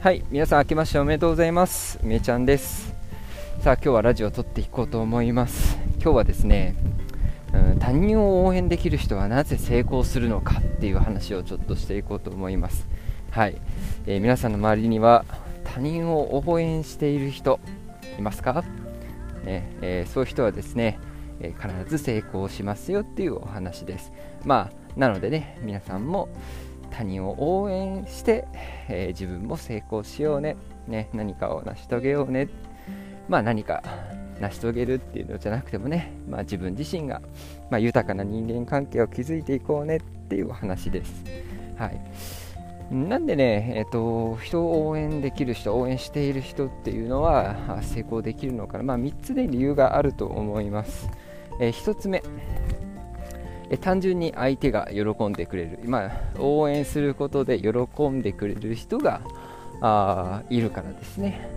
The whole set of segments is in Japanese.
はい、皆さん明けましておめでとうございます。めちゃんです。さあ、今日はラジオを撮っていこうと思います。今日はですね、うん、他人を応援できる人はなぜ成功するのかっていう話をちょっとしていこうと思います。はい、えー皆さんの周りには他人を応援している人いますか、ねえーそういう人はですね、えー必ず成功しますよっていうお話です。まあ、なのでね、皆さんも他人を応援して、えー自分も成功しようね。ね何かを成し遂げようね。まあ何か成し遂げるっていうのじゃなくてもね、まあ、自分自身が、まあ、豊かな人間関係を築いていこうね。っていうお話です。はい。なんでね、えっと人を応援できる人、応援している人っていうのは成功できるのかな、まあ、3つで理由があると思います。え1つ目、え単純に相手が喜んでくれる、まあ、応援することで喜んでくれる人があいるからですね、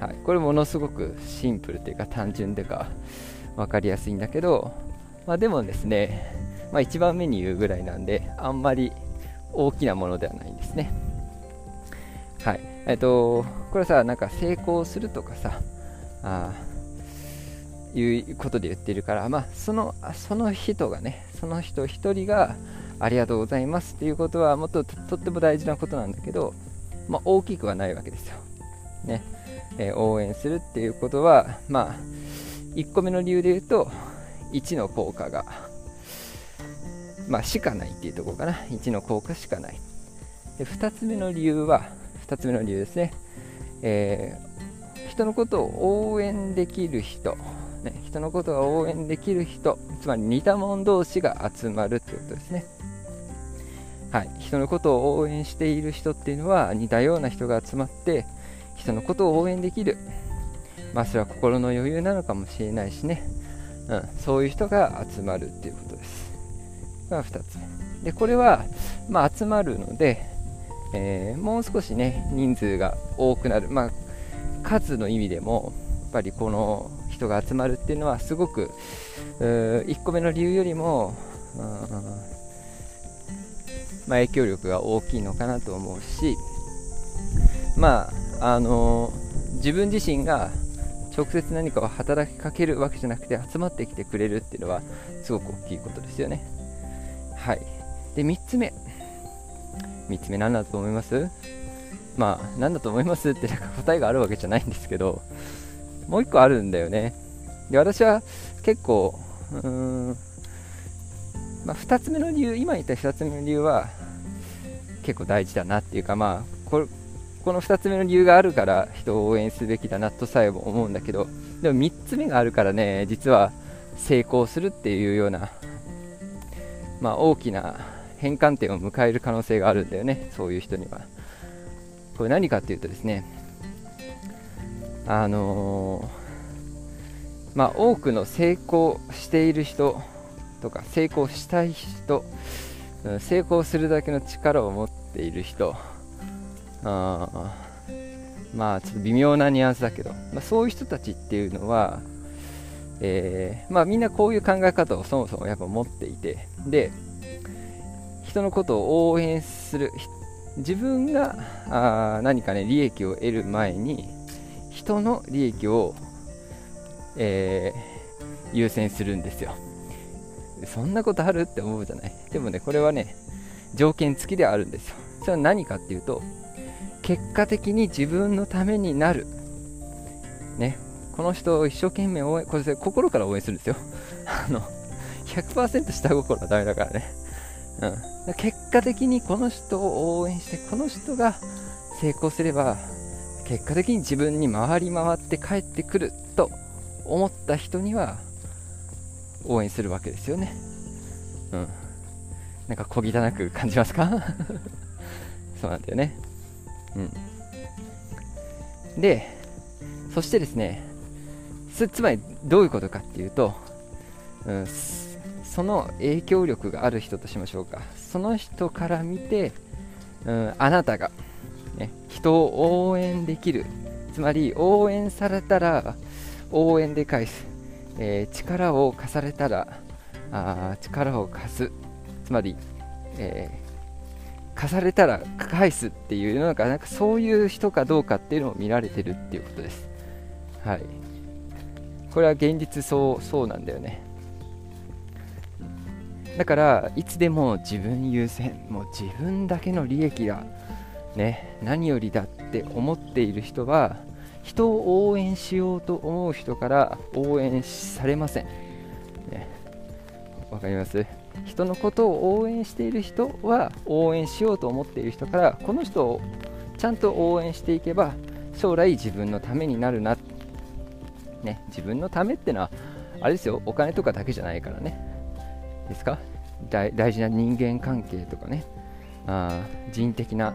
はい、これものすごくシンプルというか単純というか分かりやすいんだけど、まあ、でもですね、まあ、一番目に言うぐらいなんであんまり大きなものではないんですね。はい。えっとこれさなんか成功するとかさあいうことで言ってるから、まあ、そのその人がね、その人一人がありがとうございますっていうことは、もっととっても大事なことなんだけど、まあ、大きくはないわけですよ。ねえー応援するっていうことは、まあ、1個目の理由で言うと、1の効果が、まあ、しかないっていうところかな、1の効果しかない。で2つ目の理由は、2つ目の理由ですね、えー人のことを応援できる人、ね、人のことが応援できる人つまり似た者同士が集まるってことですね。はい。人のことを応援している人っていうのは似たような人が集まって人のことを応援できる。まあそれは心の余裕なのかもしれないしね、うん、そういう人が集まるっていうことです。が2つ目。でこれは、まあ、集まるので、えーもう少しね人数が多くなる。まあ数の意味でもやっぱりこの人が集まるっていうのはすごく1個目の理由よりも、まあ、影響力が大きいのかなと思うしまああの自分自身が直接何かを働きかけるわけじゃなくて集まってきてくれるっていうのはすごく大きいことですよね。はい。で3つ目。3つ目何だと思います？まあ、なんだと思います？ってなんか答えがあるわけじゃないんですけど、もう一個あるんだよね。で、私は結構、うーん、まあ、2つ目の理由、今言った2つ目の理由は結構大事だなっていうか、まあ、これこの2つ目の理由があるから人を応援すべきだなとさえも思うんだけど、でも3つ目があるからね、実は成功するっていうような、まあ、大きな変換点を迎える可能性があるんだよね、そういう人には。これ何かっていうとですね、あのーまあ、多くの成功している人とか成功したい人、成功するだけの力を持っている人、あまあちょっと微妙なニュアンスだけど、まあ、そういう人たちっていうのは、えーまあ、みんなこういう考え方をそもそもやっぱ持っていてで人のことを応援する自分があ何かね利益を得る前に人の利益を、えー優先するんですよ。そんなことあるって思うじゃない？でもねこれはね条件付きであるんですよ。それは何かっていうと結果的に自分のためになる。ね。この人を一生懸命応援これそれ心から応援するんですよ。あの100%下心はダメだからね。うん、結果的にこの人を応援してこの人が成功すれば結果的に自分に回り回って帰ってくると思った人には応援するわけですよね。うん。なんか小汚く感じますか？そうなんだよね。うん。でそしてですねつまりどういうことかっていうと、うん、その影響力がある人としましょうか。その人から見て、うん、あなたが、ね、人を応援できるつまり応援されたら応援で返す、えー力を貸されたらあ力を貸す。つまり、えー貸されたら返すっていうのがなんかそういう人かどうかっていうのを見られてるっていうことです。はい。これは現実そうそうなんだよね。だからいつでも自分優先。もう自分だけの利益だね何よりだって思っている人は人を応援しようと思う人から応援されません。ねわかります？人のことを応援している人は応援しようと思っている人からこの人をちゃんと応援していけば将来自分のためになるな、ね、自分のためってのはあれですよお金とかだけじゃないからね。ですか？大事な人間関係とかね。あ人的な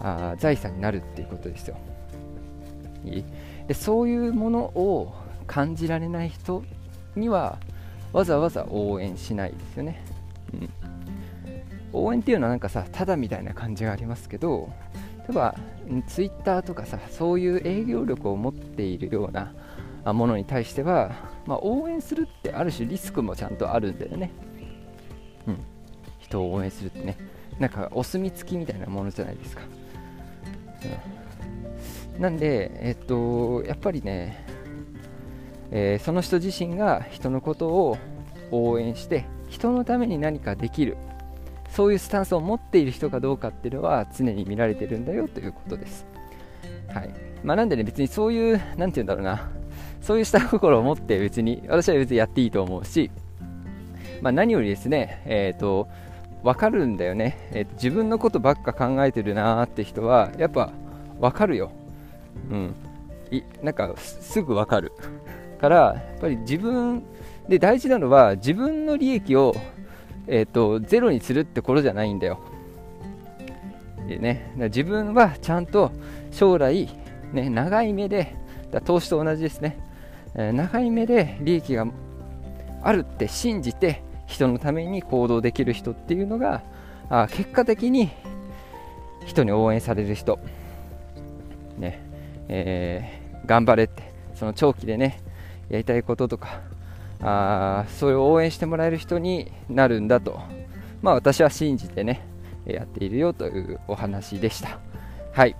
あ財産になるっていうことですよ。いい？でそういうものを感じられない人にはわざわざ応援しないですよね、うん、応援っていうのはなんかさただみたいな感じがありますけど例えばツイッターとかさそういう営業力を持っているようなものに対しては、まあ、応援するってある種リスクもちゃんとあるんだよね、うん、人を応援するってね。なんかお墨付きみたいなものじゃないですか、うん、なんでえっとやっぱりねえー、その人自身が人のことを応援して人のために何かできるそういうスタンスを持っている人かどうかっていうのは常に見られてるんだよということです。はい。まあ、なんでね別にそういう何て言うんだろうな。そういう下心を持って別に私は別にやっていいと思うし、まあ、何よりですねえ、ー、と分かるんだよね、えー、自分のことばっか考えてるなーって人はやっぱ分かるよ。うん。いなんかすぐ分かる。からやっぱり自分で大事なのは自分の利益を、えーと、ゼロにするってことじゃないんだよ。でね、自分はちゃんと将来、ね、長い目で投資と同じですね、えー、長い目で利益があるって信じて人のために行動できる人っていうのがあ結果的に人に応援される人、ね。えー、頑張れって。その長期でねやりたいこととかあそういう応援してもらえる人になるんだと、まあ、私は信じてねやっているよというお話でした。はい、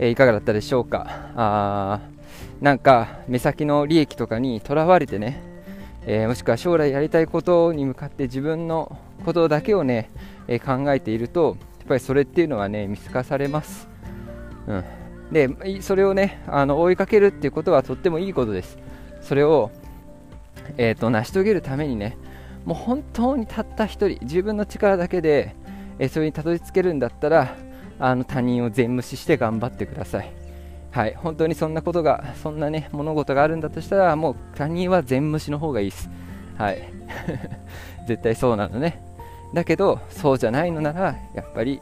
えー、いかがだったでしょうか。あなんか目先の利益とかにとらわれてね、えー、もしくは将来やりたいことに向かって自分のことだけをね、えー、考えているとやっぱりそれっていうのはね見透かされます、うん、でそれをねあの追いかけるっていうことはとってもいいことです。それを、えーと、成し遂げるためにねもう本当にたった一人自分の力だけで、えー、それにたどり着けるんだったらあの他人を全無視して頑張ってください。はい本当にそんなことがそんなね物事があるんだとしたらもう他人は全無視の方がいいです。はい。絶対そうなのね。だけどそうじゃないのならやっぱり、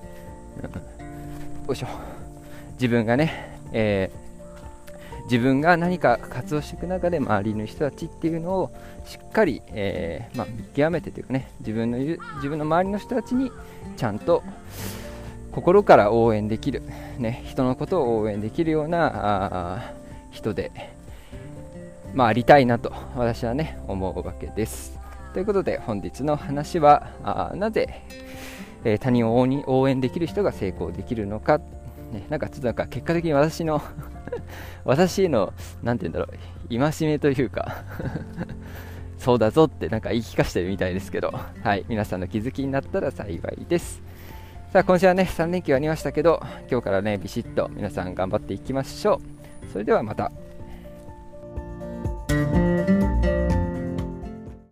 よいしょ。自分がね、えー自分が何か活動していく中で周りの人たちっていうのをしっかり、えー、まあ、見極めてというかね自分の自分の周りの人たちにちゃんと心から応援できる、ね、人のことを応援できるような人で、まあ、ありたいなと私はね思うわけです。ということで本日の話はあなぜ、えー、他人を応援できる人が成功できるのか、ね、なんかちょっとなんか結果的に私の 私への、なんて言うんだろう、戒めというか そうだぞってなんか言い聞かせてるみたいですけど、はい、皆さんの気づきになったら幸いです。さあ、今週はね、3連休ありましたけど、今日からね、ビシッと皆さん頑張っていきましょう。それではまた。